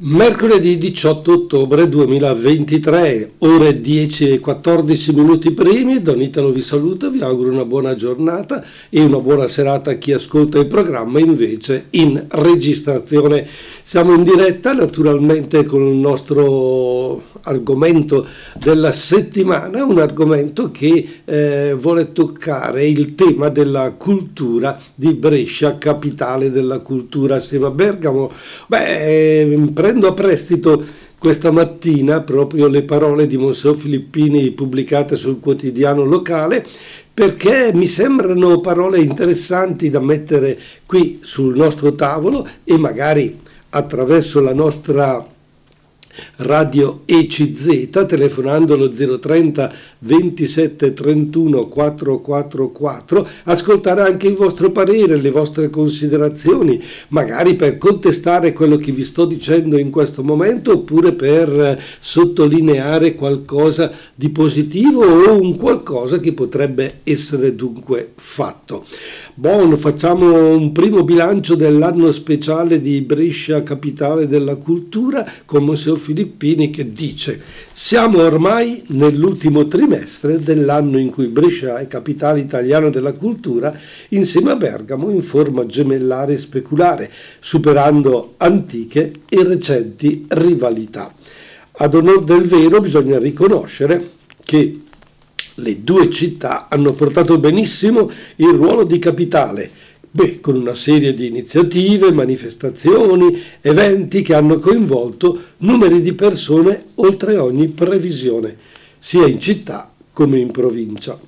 Mercoledì 18 ottobre 2023, ore 10 e 14 minuti primi, Don Italo vi saluta, vi auguro una buona giornata e una buona serata a chi ascolta il programma invece in registrazione. Siamo in diretta naturalmente con il nostro argomento della settimana, un argomento che eh, vuole toccare il tema della cultura di Brescia, capitale della cultura assieme a Bergamo. Beh, eh, prendo a prestito questa mattina proprio le parole di Monsignor Filippini pubblicate sul quotidiano locale perché mi sembrano parole interessanti da mettere qui sul nostro tavolo e magari attraverso la nostra Radio ECZ telefonando allo 030 27 31 444 ascoltare anche il vostro parere, le vostre considerazioni, magari per contestare quello che vi sto dicendo in questo momento oppure per sottolineare qualcosa di positivo o un qualcosa che potrebbe essere dunque fatto. Buono, facciamo un primo bilancio dell'anno speciale di Brescia, capitale della cultura, con Monsignor Filippini che dice siamo ormai nell'ultimo trimestre dell'anno in cui Brescia è capitale italiana della cultura insieme a Bergamo in forma gemellare e speculare, superando antiche e recenti rivalità. Ad onor del vero bisogna riconoscere che le due città hanno portato benissimo il ruolo di capitale, beh, con una serie di iniziative, manifestazioni, eventi che hanno coinvolto numeri di persone oltre ogni previsione, sia in città come in provincia.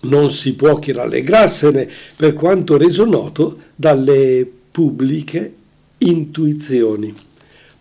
Non si può che rallegrarsene per quanto reso noto dalle pubbliche intuizioni.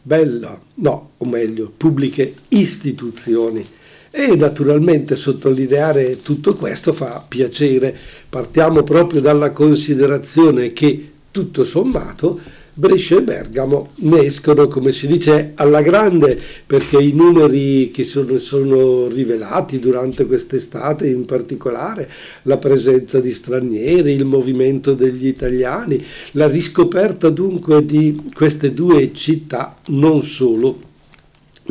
Bella, no, o meglio, pubbliche istituzioni e naturalmente sottolineare tutto questo fa piacere. Partiamo proprio dalla considerazione che tutto sommato Brescia e Bergamo ne escono, come si dice, alla grande, perché i numeri che sono, sono rivelati durante quest'estate, in particolare la presenza di stranieri, il movimento degli italiani, la riscoperta dunque di queste due città, non solo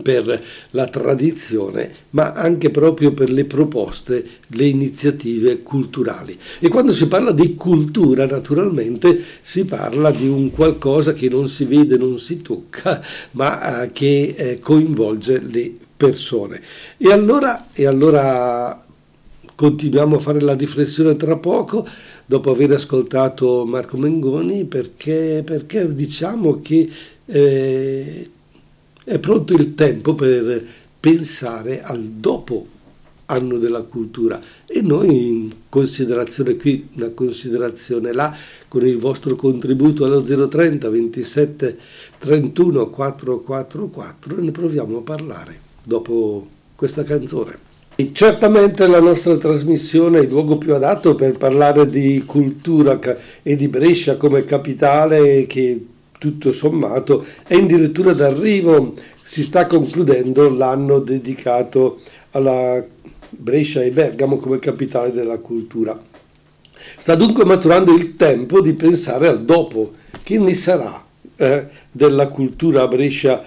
per la tradizione, ma anche proprio per le proposte, le iniziative culturali. E quando si parla di cultura, naturalmente, si parla di un qualcosa che non si vede, non si tocca, ma eh, che eh, coinvolge le persone. E allora, e allora continuiamo a fare la riflessione tra poco, dopo aver ascoltato Marco Mengoni, perché, perché diciamo che eh, è pronto il tempo per pensare al dopo anno della cultura e noi in considerazione qui, una considerazione là, con il vostro contributo allo 030 27 31 444 ne proviamo a parlare dopo questa canzone. E certamente la nostra trasmissione è il luogo più adatto per parlare di cultura e di Brescia come capitale che tutto sommato è addirittura d'arrivo, si sta concludendo l'anno dedicato alla Brescia e Bergamo come capitale della cultura. Sta dunque maturando il tempo di pensare al dopo, che ne sarà eh, della cultura a Brescia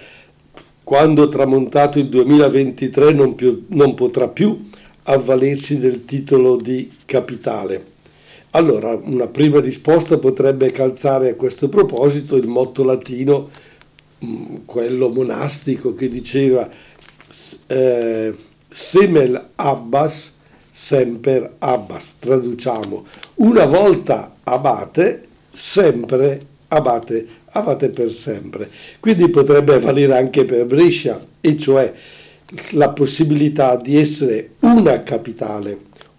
quando tramontato il 2023 non, più, non potrà più avvalersi del titolo di capitale. Allora, una prima risposta potrebbe calzare a questo proposito il motto latino, mm, quello monastico che diceva eh, semel abbas, semper abbas, traduciamo, una volta abate, sempre abate, abate per sempre. Quindi potrebbe valere anche per Brescia, e cioè la possibilità di essere una capitale,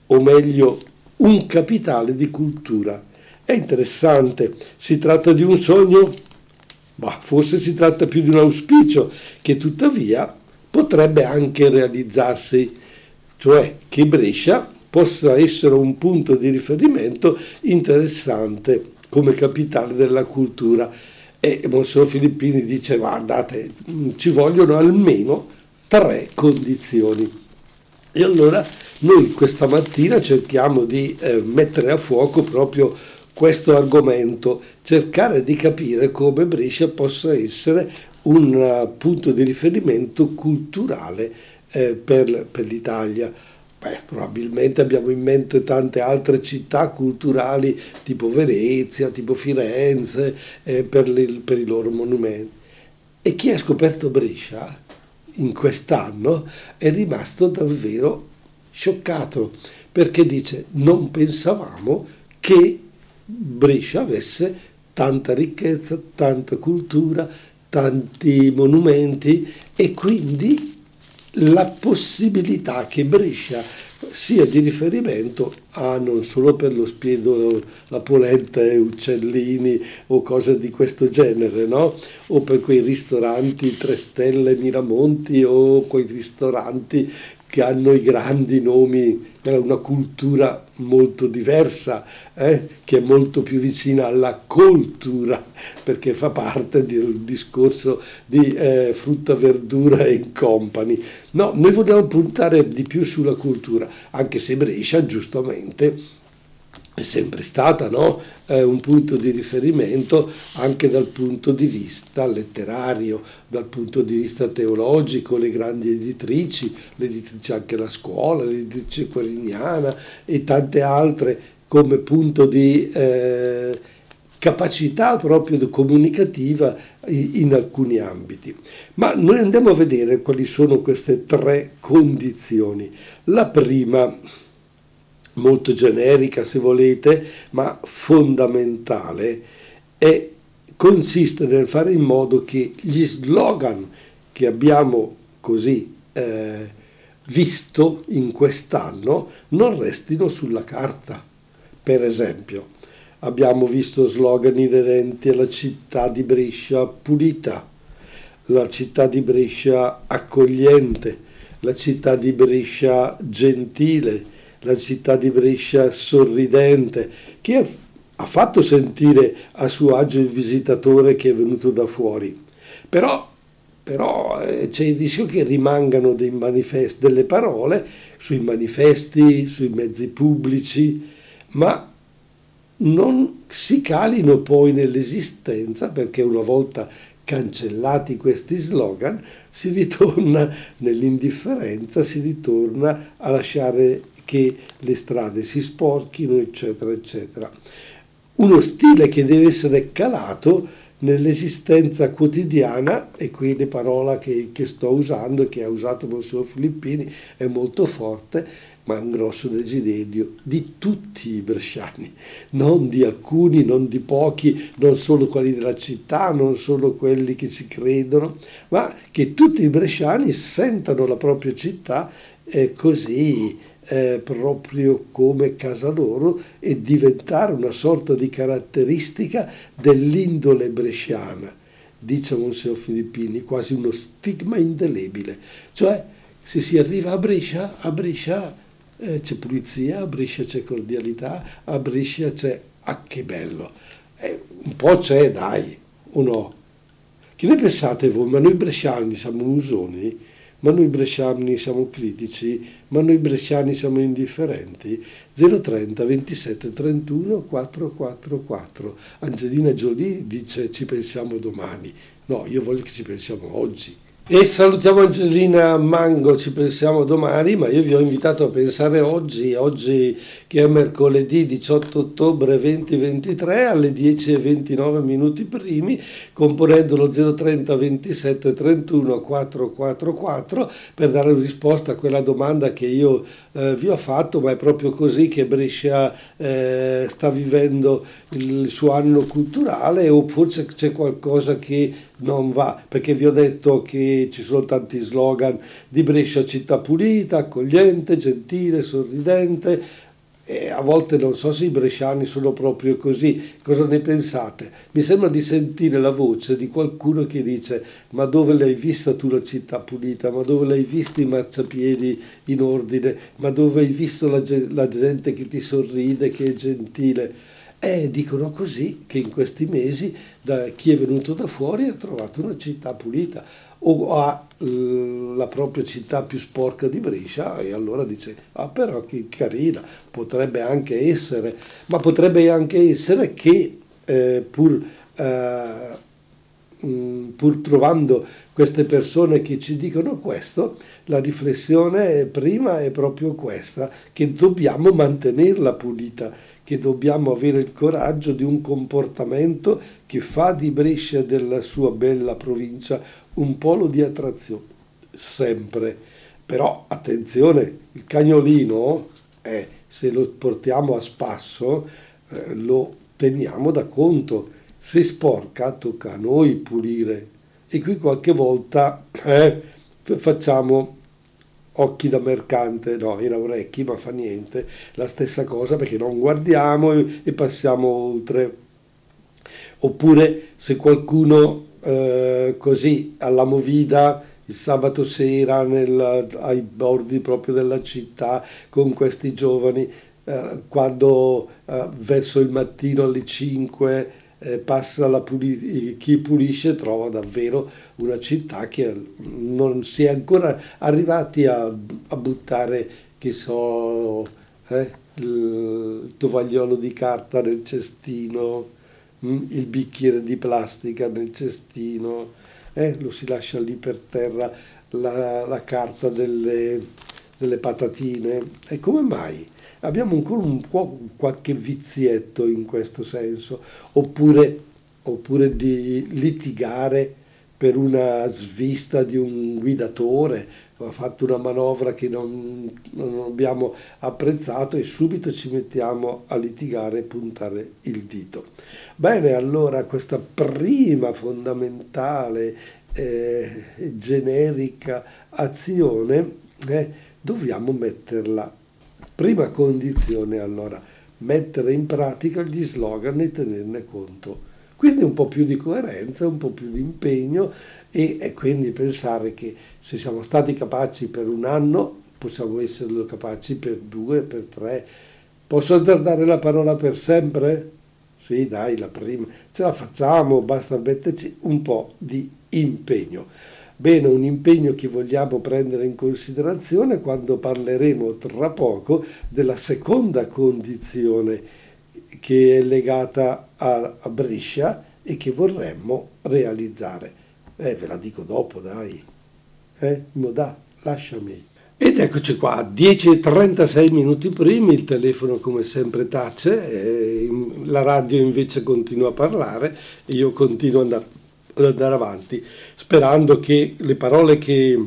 o meglio un capitale di cultura. È interessante, si tratta di un sogno? Bah, forse si tratta più di un auspicio che tuttavia potrebbe anche realizzarsi, cioè che Brescia possa essere un punto di riferimento interessante come capitale della cultura. E Monsignor Filippini dice, guardate, ci vogliono almeno tre condizioni. E allora noi questa mattina cerchiamo di eh, mettere a fuoco proprio questo argomento, cercare di capire come Brescia possa essere un punto di riferimento culturale eh, per, per l'Italia. Beh, probabilmente abbiamo in mente tante altre città culturali tipo Venezia, tipo Firenze, eh, per, le, per i loro monumenti. E chi ha scoperto Brescia in quest'anno è rimasto davvero scioccato perché dice non pensavamo che Brescia avesse tanta ricchezza, tanta cultura, tanti monumenti e quindi la possibilità che Brescia sia di riferimento a non solo per lo spiedo, la polenta e uccellini o cose di questo genere, no? o per quei ristoranti tre stelle Miramonti o quei ristoranti che hanno i grandi nomi, una cultura molto diversa, eh, che è molto più vicina alla cultura, perché fa parte del discorso di eh, frutta, verdura e company. No, noi vogliamo puntare di più sulla cultura, anche se Brescia giustamente è sempre stata no? eh, un punto di riferimento anche dal punto di vista letterario, dal punto di vista teologico, le grandi editrici, l'editrice anche La Scuola, l'editrice Querignana e tante altre come punto di eh, capacità proprio comunicativa in alcuni ambiti. Ma noi andiamo a vedere quali sono queste tre condizioni. La prima molto generica se volete, ma fondamentale, è, consiste nel fare in modo che gli slogan che abbiamo così eh, visto in quest'anno non restino sulla carta. Per esempio, abbiamo visto slogan inerenti alla città di Brescia pulita, la città di Brescia accogliente, la città di Brescia gentile, la città di Brescia sorridente, che ha fatto sentire a suo agio il visitatore che è venuto da fuori. Però, però eh, c'è il rischio che rimangano delle parole sui manifesti, sui mezzi pubblici, ma non si calino poi nell'esistenza perché una volta cancellati questi slogan si ritorna nell'indifferenza, si ritorna a lasciare che le strade si sporchino, eccetera, eccetera. Uno stile che deve essere calato nell'esistenza quotidiana, e qui la parola che, che sto usando che ha usato Monsignor Filippini è molto forte, ma è un grosso desiderio di tutti i bresciani, non di alcuni, non di pochi, non solo quelli della città, non solo quelli che ci credono, ma che tutti i bresciani sentano la propria città eh, così eh, proprio come casa loro e diventare una sorta di caratteristica dell'indole bresciana, dice Monsignor Filippini, quasi uno stigma indelebile. Cioè, se si arriva a Brescia, a Brescia eh, c'è pulizia, a Brescia c'è cordialità, a Brescia c'è... Ah, che bello! Eh, un po' c'è, dai, o no? Che ne pensate voi? Ma noi bresciani siamo usoni? Ma noi bresciani siamo critici, ma noi bresciani siamo indifferenti. 030 27 31 444. Angelina Jolie dice ci pensiamo domani. No, io voglio che ci pensiamo oggi. E salutiamo Angelina Mango, ci pensiamo domani, ma io vi ho invitato a pensare oggi, oggi che è mercoledì 18 ottobre 2023 alle 10 e 29 minuti primi, componendo lo 030 27 31 444 per dare risposta a quella domanda che io eh, vi ho fatto, ma è proprio così che Brescia eh, sta vivendo il suo anno culturale o forse c'è qualcosa che non va, perché vi ho detto che ci sono tanti slogan di Brescia città pulita, accogliente, gentile, sorridente, e a volte non so se i bresciani sono proprio così, cosa ne pensate? Mi sembra di sentire la voce di qualcuno che dice ma dove l'hai vista tu la città pulita, ma dove l'hai visto i marciapiedi in ordine, ma dove hai visto la, la gente che ti sorride, che è gentile? E dicono così che in questi mesi da chi è venuto da fuori ha trovato una città pulita. O ha la propria città più sporca di Brescia e allora dice ah però che carina potrebbe anche essere. Ma potrebbe anche essere che eh, pur eh, mh, pur trovando queste persone che ci dicono questo, la riflessione prima è proprio questa, che dobbiamo mantenerla pulita, che dobbiamo avere il coraggio di un comportamento che fa di Brescia e della sua bella provincia un polo di attrazione, sempre. Però attenzione, il cagnolino, eh, se lo portiamo a spasso, eh, lo teniamo da conto. Se sporca, tocca a noi pulire e qui qualche volta eh, facciamo occhi da mercante, no, era orecchi, ma fa niente, la stessa cosa perché non guardiamo e, e passiamo oltre. Oppure se qualcuno eh, così alla movida il sabato sera nel, ai bordi proprio della città con questi giovani, eh, quando eh, verso il mattino alle 5 eh, passa la puli- chi pulisce trova davvero una città che non si è ancora arrivati a, a buttare, che so, eh, il tovagliolo di carta nel cestino, mm, il bicchiere di plastica nel cestino, eh, lo si lascia lì per terra la, la carta delle, delle patatine. E come mai? Abbiamo ancora un po' qualche vizietto in questo senso, oppure, oppure di litigare per una svista di un guidatore, ha fatto una manovra che non, non, abbiamo apprezzato e subito ci mettiamo a litigare e puntare il dito. Bene, allora questa prima fondamentale eh, generica azione eh, dobbiamo metterla Prima condizione allora, mettere in pratica gli slogan e tenerne conto. Quindi un po' più di coerenza, un po' più di impegno e, e quindi pensare che se siamo stati capaci per un anno, possiamo esserlo capaci per due, per tre. Posso azzardare la parola per sempre? Sì, dai, la prima. Ce la facciamo, basta metterci un po' di impegno. Bene, un impegno che vogliamo prendere in considerazione quando parleremo tra poco della seconda condizione che è legata a, Brescia e che vorremmo realizzare. Eh, ve la dico dopo, dai. Eh, Modà, lasciami. Ed eccoci qua, 10.36 minuti primi, il telefono come sempre tace, eh, la radio invece continua a parlare, io continuo ad andare ad andare avanti, sperando che le parole che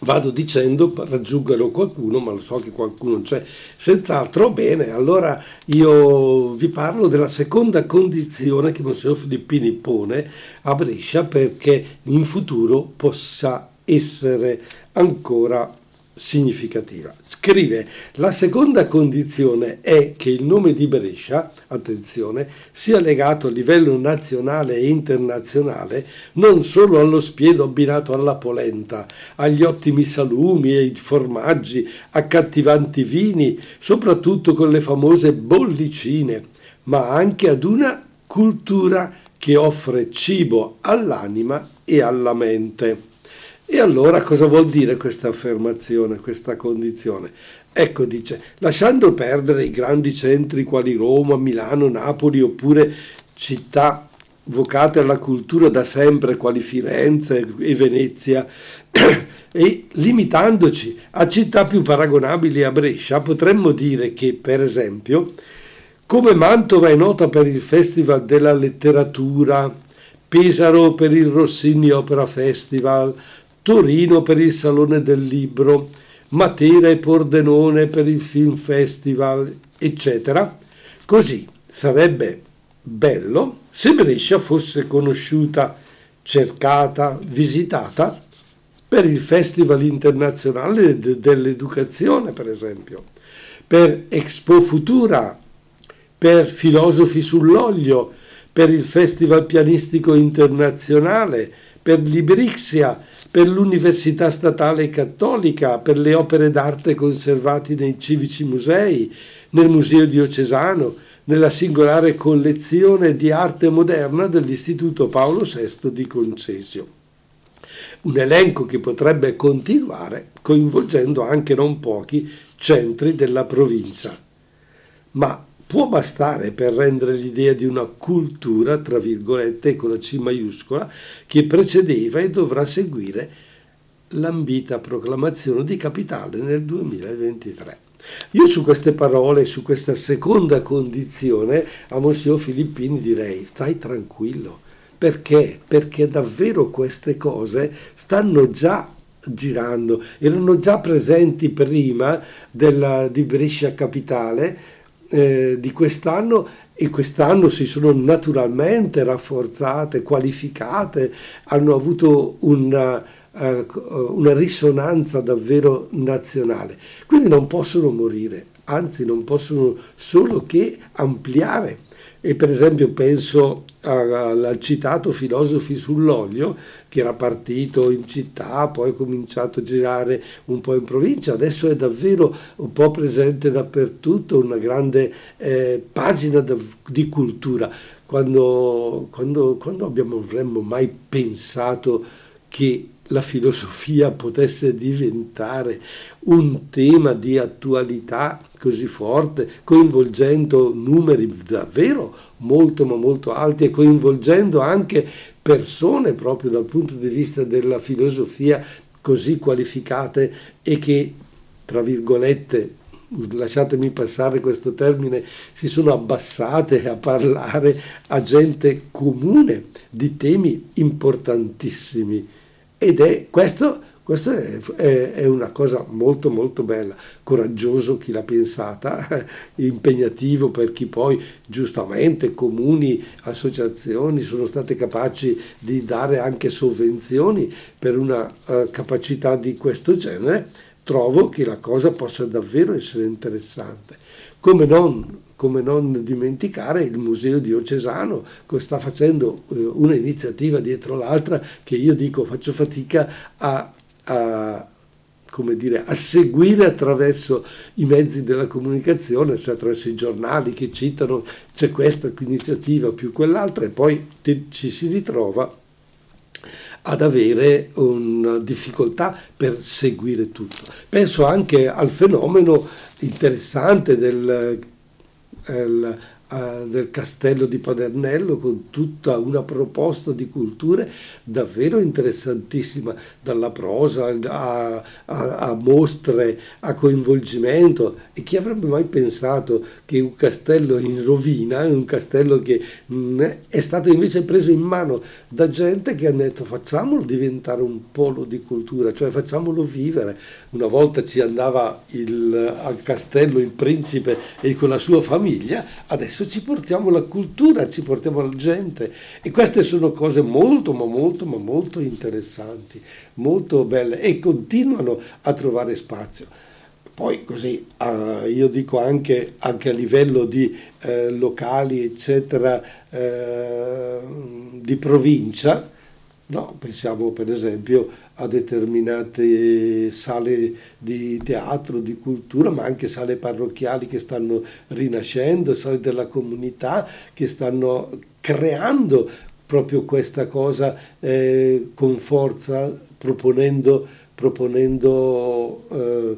vado dicendo raggiungano qualcuno, ma lo so che qualcuno c'è senz'altro. Bene, allora io vi parlo della seconda condizione che Monsignor Filippini pone a Brescia perché in futuro possa essere ancora significativa. Scrive, la seconda condizione è che il nome di Brescia, attenzione, sia legato a livello nazionale e internazionale non solo allo spiedo abbinato alla polenta, agli ottimi salumi e formaggi, accattivanti vini, soprattutto con le famose bollicine, ma anche ad una cultura che offre cibo all'anima e alla mente. E allora cosa vuol dire questa affermazione, questa condizione? Ecco, dice, lasciando perdere i grandi centri quali Roma, Milano, Napoli oppure città vocate alla cultura da sempre quali Firenze e Venezia e limitandoci a città più paragonabili a Brescia, potremmo dire che, per esempio, come Mantova è nota per il Festival della Letteratura, Pesaro per il Rossini Opera Festival, Torino per il Salone del Libro, Matera e Pordenone per il Film Festival, eccetera. Così sarebbe bello se Brescia fosse conosciuta, cercata, visitata per il Festival internazionale dell'educazione, per esempio, per Expo Futura, per Filosofi sull'olio, per il Festival pianistico internazionale, per Librixia, per l'Università Statale Cattolica, per le opere d'arte conservate nei civici musei, nel Museo Diocesano, nella singolare collezione di arte moderna dell'Istituto Paolo VI di Concesio. Un elenco che potrebbe continuare coinvolgendo anche non pochi centri della provincia. Ma può bastare per rendere l'idea di una cultura, tra virgolette, con la C maiuscola, che precedeva e dovrà seguire l'ambita proclamazione di capitale nel 2023. Io su queste parole, su questa seconda condizione, a Monsignor Filippini direi stai tranquillo. Perché? Perché davvero queste cose stanno già girando, erano già presenti prima della, di Brescia Capitale eh, di quest'anno e quest'anno si sono naturalmente rafforzate, qualificate, hanno avuto una, uh, una risonanza davvero nazionale. Quindi non possono morire, anzi non possono solo che ampliare. E per esempio penso al citato Filosofi sull'olio, che era partito in città, poi ha cominciato a girare un po' in provincia, adesso è davvero un po' presente dappertutto, una grande eh, pagina di cultura. Quando, quando, quando abbiamo, avremmo mai pensato che la filosofia potesse diventare un tema di attualità così forte, coinvolgendo numeri davvero molto ma molto alti e coinvolgendo anche persone proprio dal punto di vista della filosofia così qualificate e che, tra virgolette, lasciatemi passare questo termine, si sono abbassate a parlare a gente comune di temi importantissimi. Ed è questo, questo è, è, è, una cosa molto molto bella, coraggioso chi l'ha pensata, impegnativo per chi poi giustamente comuni, associazioni sono state capaci di dare anche sovvenzioni per una uh, capacità di questo genere, trovo che la cosa possa davvero essere interessante. Come non come non dimenticare il Museo Diocesano che sta facendo eh, un'iniziativa dietro l'altra che io dico faccio fatica a, a come dire, a seguire attraverso i mezzi della comunicazione, cioè attraverso i giornali che citano c'è questa iniziativa più quell'altra e poi ci si ritrova ad avere una difficoltà per seguire tutto. Penso anche al fenomeno interessante del el, del castello di Padernello con tutta una proposta di culture davvero interessantissima, dalla prosa a, a, a, mostre, a coinvolgimento. E chi avrebbe mai pensato che un castello in rovina, un castello che mm, è stato invece preso in mano da gente che ha detto facciamolo diventare un polo di cultura, cioè facciamolo vivere. Una volta ci andava il, al castello il principe e con la sua famiglia, adesso ci portiamo la cultura, ci portiamo la gente e queste sono cose molto ma molto ma molto interessanti, molto belle e continuano a trovare spazio. Poi così uh, io dico anche, anche, a livello di eh, locali eccetera eh, di provincia, No, pensiamo per esempio a determinate sale di teatro, di cultura, ma anche sale parrocchiali che stanno rinascendo, sale della comunità che stanno creando proprio questa cosa eh, con forza, proponendo, proponendo eh,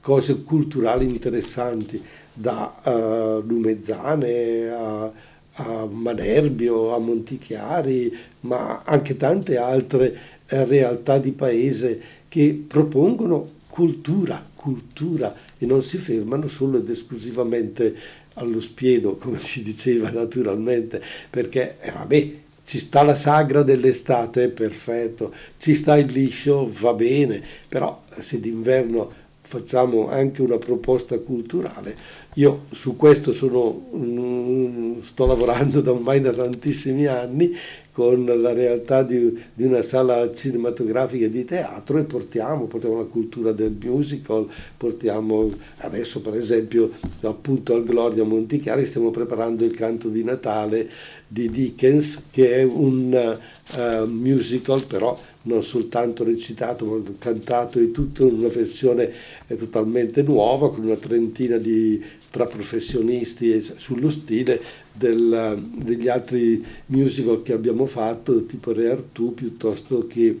cose culturali interessanti, da uh, Lumezzane a a Manerbio, a Montichiari, ma anche tante altre eh, realtà di paese che propongono cultura, cultura e non si fermano solo ed esclusivamente allo spiedo, come si diceva naturalmente, perché eh, vabbè, ci sta la sagra dell'estate, perfetto, ci sta il liscio, va bene, però se d'inverno facciamo anche una proposta culturale. Io su questo sono, sto lavorando da ormai da tantissimi anni con la realtà di, di, una sala cinematografica di teatro e portiamo, portiamo la cultura del musical, portiamo adesso per esempio appunto al Gloria Montichiari stiamo preparando il canto di Natale di Dickens che è un uh, musical però non soltanto recitato ma cantato e tutto in una versione eh, totalmente nuova con una trentina di tra professionisti sullo stile del, degli altri musical che abbiamo fatto tipo Re Artù piuttosto che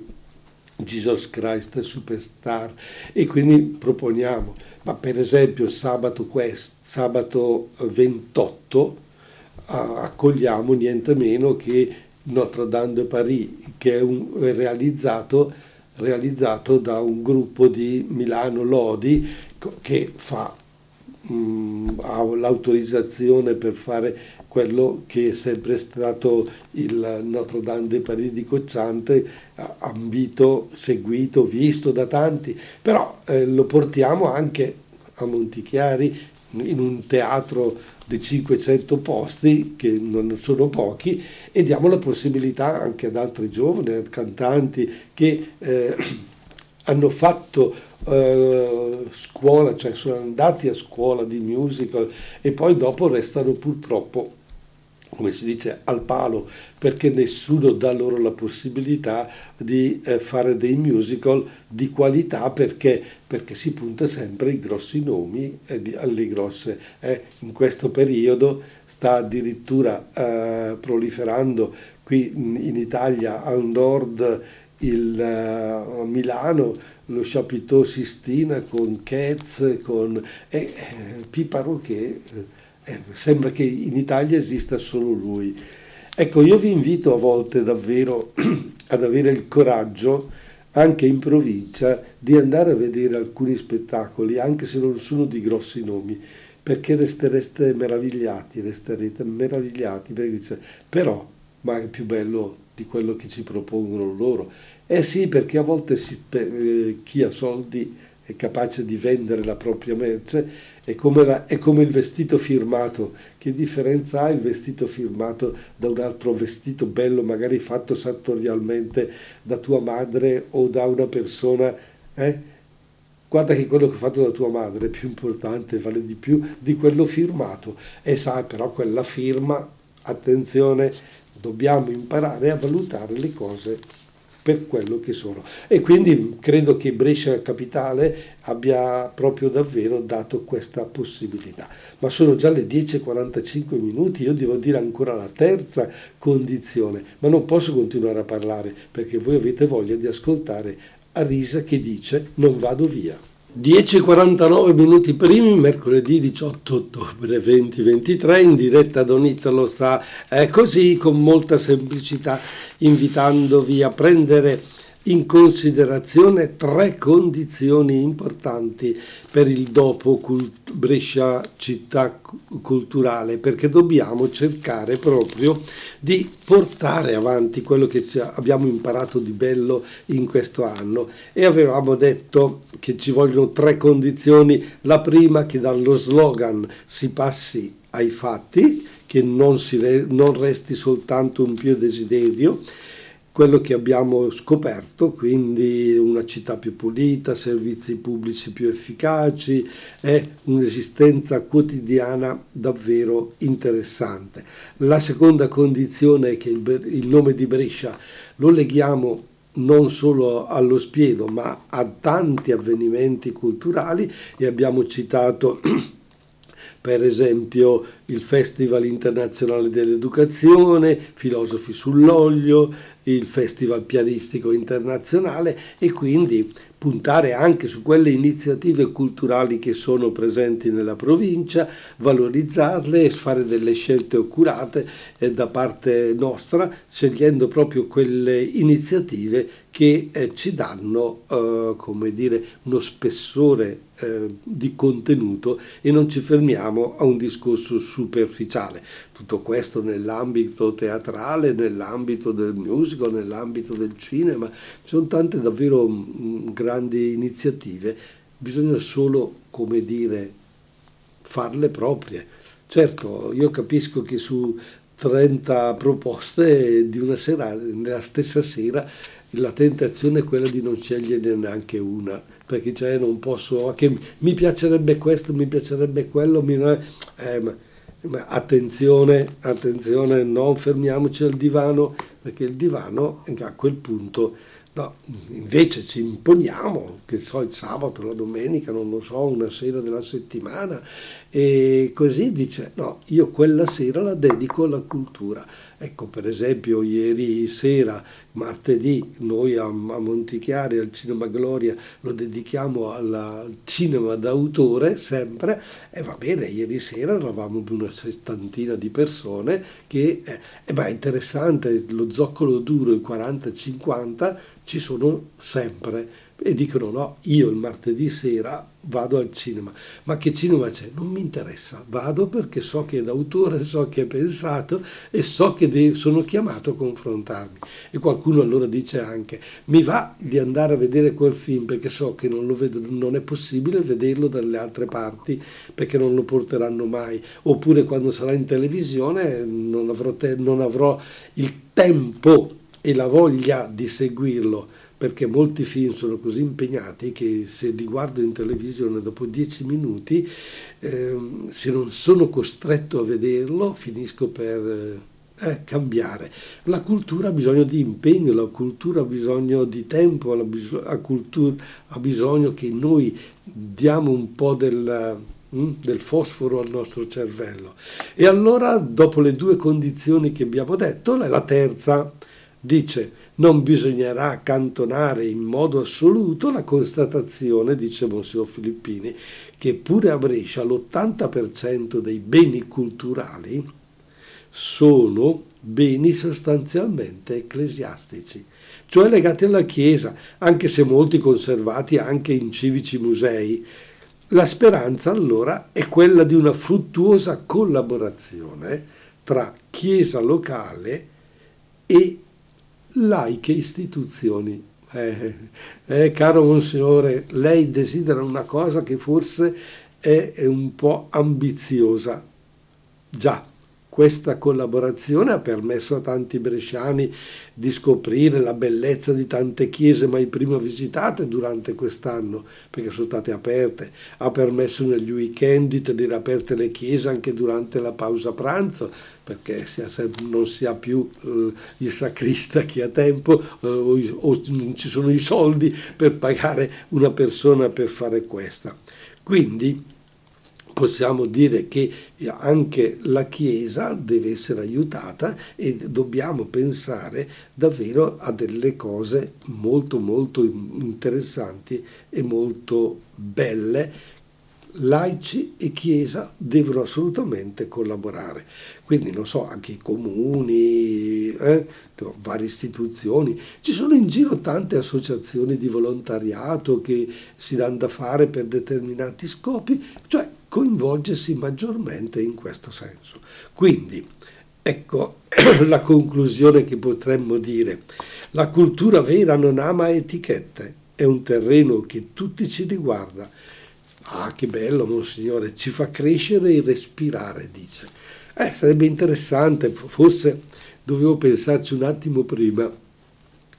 Jesus Christ Superstar. E quindi proponiamo, ma per esempio sabato, quest, sabato 28 accogliamo niente meno che Notre Dame de Paris che è, un, è realizzato, realizzato da un gruppo di Milano Lodi che fa mh, ha l'autorizzazione per fare quello che è sempre stato il Notre Dame de Paris di Cocciante, ambito, seguito, visto da tanti, però eh, lo portiamo anche a Montichiari in un teatro di 500 posti, che non sono pochi, e diamo la possibilità anche ad altri giovani, cantanti che eh, hanno fatto eh, scuola, cioè sono andati a scuola di musical e poi dopo restano purtroppo come si dice, al palo, perché nessuno dà loro la possibilità di eh, fare dei musical di qualità perché, perché, si punta sempre ai grossi nomi, eh, alle grosse. Eh, in questo periodo sta addirittura eh, proliferando qui in Italia al nord il uh, Milano, lo Chapiteau Sistina con Ketz, con eh, Piparo che eh, sembra che in Italia esista solo lui. Ecco, io vi invito a volte davvero ad avere il coraggio, anche in provincia, di andare a vedere alcuni spettacoli, anche se non sono di grossi nomi, perché restereste meravigliati, resterete meravigliati, perché dice, però, ma è più bello di quello che ci propongono loro. Eh sì, perché a volte si, eh, chi ha soldi è capace di vendere la propria merce, è come, la, è come, il vestito firmato. Che differenza ha il vestito firmato da un altro vestito bello, magari fatto sartorialmente da tua madre o da una persona? Eh? Guarda che quello che è fatto da tua madre è più importante, vale di più di quello firmato. E sai, però quella firma, attenzione, dobbiamo imparare a valutare le cose per quello che sono. E quindi credo che Brescia Capitale abbia proprio davvero dato questa possibilità. Ma sono già le 10.45 minuti, io devo dire ancora la terza condizione, ma non posso continuare a parlare perché voi avete voglia di ascoltare Arisa che dice non vado via. 10.49 minuti primi, mercoledì 18 ottobre 2023, in diretta Don Italo sta eh, così con molta semplicità invitandovi a prendere in considerazione tre condizioni importanti per il dopo Brescia città culturale, perché dobbiamo cercare proprio di portare avanti quello che abbiamo imparato di bello in questo anno. E avevamo detto che ci vogliono tre condizioni, la prima che dallo slogan si passi ai fatti, che non, si, non resti soltanto un pio desiderio, quello che abbiamo scoperto, quindi una città più pulita, servizi pubblici più efficaci e un'esistenza quotidiana davvero interessante. La seconda condizione è che il, il nome di Brescia lo leghiamo non solo allo spiedo ma a tanti avvenimenti culturali e abbiamo citato per esempio il Festival internazionale dell'educazione, Filosofi sull'olio, il Festival pianistico internazionale e quindi puntare anche su quelle iniziative culturali che sono presenti nella provincia, valorizzarle e fare delle scelte oculate eh, da parte nostra, scegliendo proprio quelle iniziative che eh, ci danno, eh, come dire, uno spessore di contenuto e non ci fermiamo a un discorso superficiale. Tutto questo nell'ambito teatrale, nell'ambito del musical, nell'ambito del cinema, ci sono tante davvero mm, grandi iniziative, bisogna solo, come dire, farle proprie. Certo, io capisco che su 30 proposte di una sera, nella stessa sera, la tentazione è quella di non scegliere neanche una perché cioè non posso, che mi piacerebbe questo, mi piacerebbe quello, mi, eh, ma, ma attenzione, attenzione, non fermiamoci al divano, perché il divano a quel punto, no, invece ci imponiamo, che so, il sabato, la domenica, non lo so, una sera della settimana, e così dice, no, io quella sera la dedico alla cultura. Ecco, per esempio, ieri sera martedì noi a, a Montichiari, al Cinema Gloria, lo dedichiamo al cinema d'autore sempre e va bene, ieri sera eravamo una sessantina di persone che eh, eh, beh, è interessante, lo zoccolo duro, il 40-50 ci sono sempre e dicono no, io il martedì sera vado al cinema, ma che cinema c'è? Non mi interessa, vado perché so che è d'autore, so che è pensato e so che sono chiamato a confrontarmi. E qualcuno allora dice anche, mi va di andare a vedere quel film perché so che non, vedo, non è possibile vederlo dalle altre parti perché non lo porteranno mai, oppure quando sarà in televisione non avrò, te, non avrò il tempo e la voglia di seguirlo perché molti film sono così impegnati che se li guardo in televisione dopo dieci minuti, eh, se non sono costretto a vederlo, finisco per eh, cambiare. La cultura ha bisogno di impegno, la cultura ha bisogno di tempo, la, la cultura ha bisogno che noi diamo un po' del, mm, del fosforo al nostro cervello. E allora, dopo le due condizioni che abbiamo detto, la terza dice non bisognerà accantonare in modo assoluto la constatazione, dice Monsignor Filippini, che pure a Brescia l'80% dei beni culturali sono beni sostanzialmente ecclesiastici, cioè legati alla Chiesa, anche se molti conservati anche in civici musei. La speranza allora è quella di una fruttuosa collaborazione tra Chiesa locale e laiche istituzioni. Eh, eh, caro Monsignore, lei desidera una cosa che forse è, è un po' ambiziosa. Già, questa collaborazione ha permesso a tanti bresciani di scoprire la bellezza di tante chiese mai prima visitate durante quest'anno, perché sono state aperte. Ha permesso negli weekend di tenere aperte le chiese anche durante la pausa pranzo, perché non si ha più eh, il sacrista che ha tempo eh, o, o non ci sono i soldi per pagare una persona per fare questa. Quindi possiamo dire che anche la Chiesa deve essere aiutata e dobbiamo pensare davvero a delle cose molto molto interessanti e molto belle. Laici e Chiesa devono assolutamente collaborare. Quindi, non so, anche i comuni, eh, varie istituzioni, ci sono in giro tante associazioni di volontariato che si danno da fare per determinati scopi, cioè coinvolgersi maggiormente in questo senso. Quindi, ecco la conclusione che potremmo dire. La cultura vera non ama etichette, è un terreno che tutti ci riguarda. Ah, che bello, Monsignore, ci fa crescere e respirare, dice. Eh, sarebbe interessante, forse dovevo pensarci un attimo prima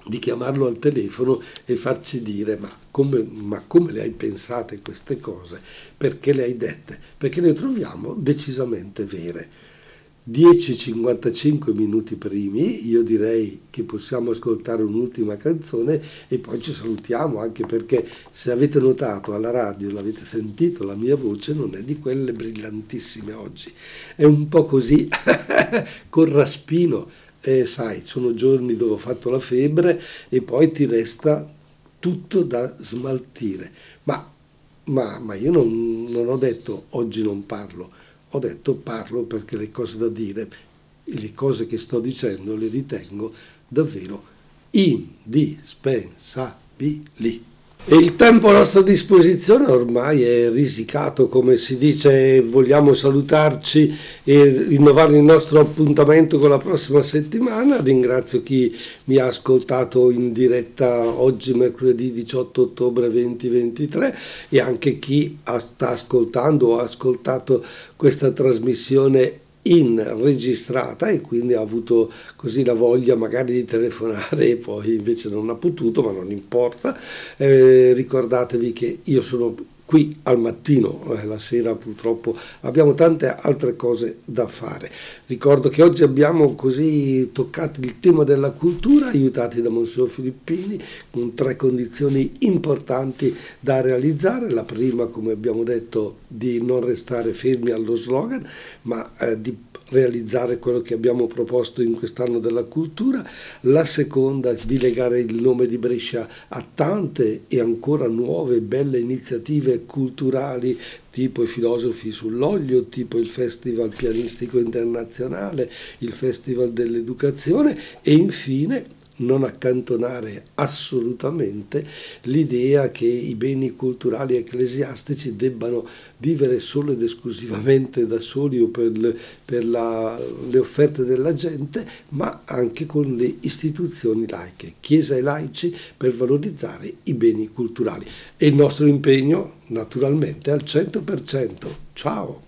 di chiamarlo al telefono e farci dire ma come, ma come le hai pensate queste cose, perché le hai dette, perché le troviamo decisamente vere. 10-55 minuti primi, io direi che possiamo ascoltare un'ultima canzone e poi ci salutiamo, anche perché se avete notato alla radio, l'avete sentito, la mia voce non è di quelle brillantissime oggi, è un po' così, con raspino, e sai, sono giorni dove ho fatto la febbre e poi ti resta tutto da smaltire. Ma, ma, ma io non, non ho detto oggi non parlo, ho detto parlo perché le cose da dire le cose che sto dicendo le ritengo davvero indispensabili. E il tempo a nostra disposizione ormai è risicato, come si dice, vogliamo salutarci e rinnovare il nostro appuntamento con la prossima settimana. Ringrazio chi mi ha ascoltato in diretta oggi, mercoledì 18 ottobre 2023, e anche chi sta ascoltando o ha ascoltato questa trasmissione in registrata e quindi ha avuto così la voglia magari di telefonare e poi invece non ha potuto, ma non importa. Eh, ricordatevi che io sono qui al mattino, eh, la sera purtroppo abbiamo tante altre cose da fare. Ricordo che oggi abbiamo così toccato il tema della cultura, aiutati da Monsignor Filippini, con tre condizioni importanti da realizzare. La prima, come abbiamo detto, di non restare fermi allo slogan, ma eh, di realizzare quello che abbiamo proposto in quest'anno della cultura, la seconda di legare il nome di Brescia a tante e ancora nuove belle iniziative culturali tipo i filosofi sull'olio, tipo il Festival Pianistico Internazionale, il Festival dell'Educazione e infine non accantonare assolutamente l'idea che i beni culturali ecclesiastici debbano vivere solo ed esclusivamente da soli o per, le, per la, le offerte della gente, ma anche con le istituzioni laiche, Chiesa e laici, per valorizzare i beni culturali. E il nostro impegno, naturalmente, al 100%. Ciao!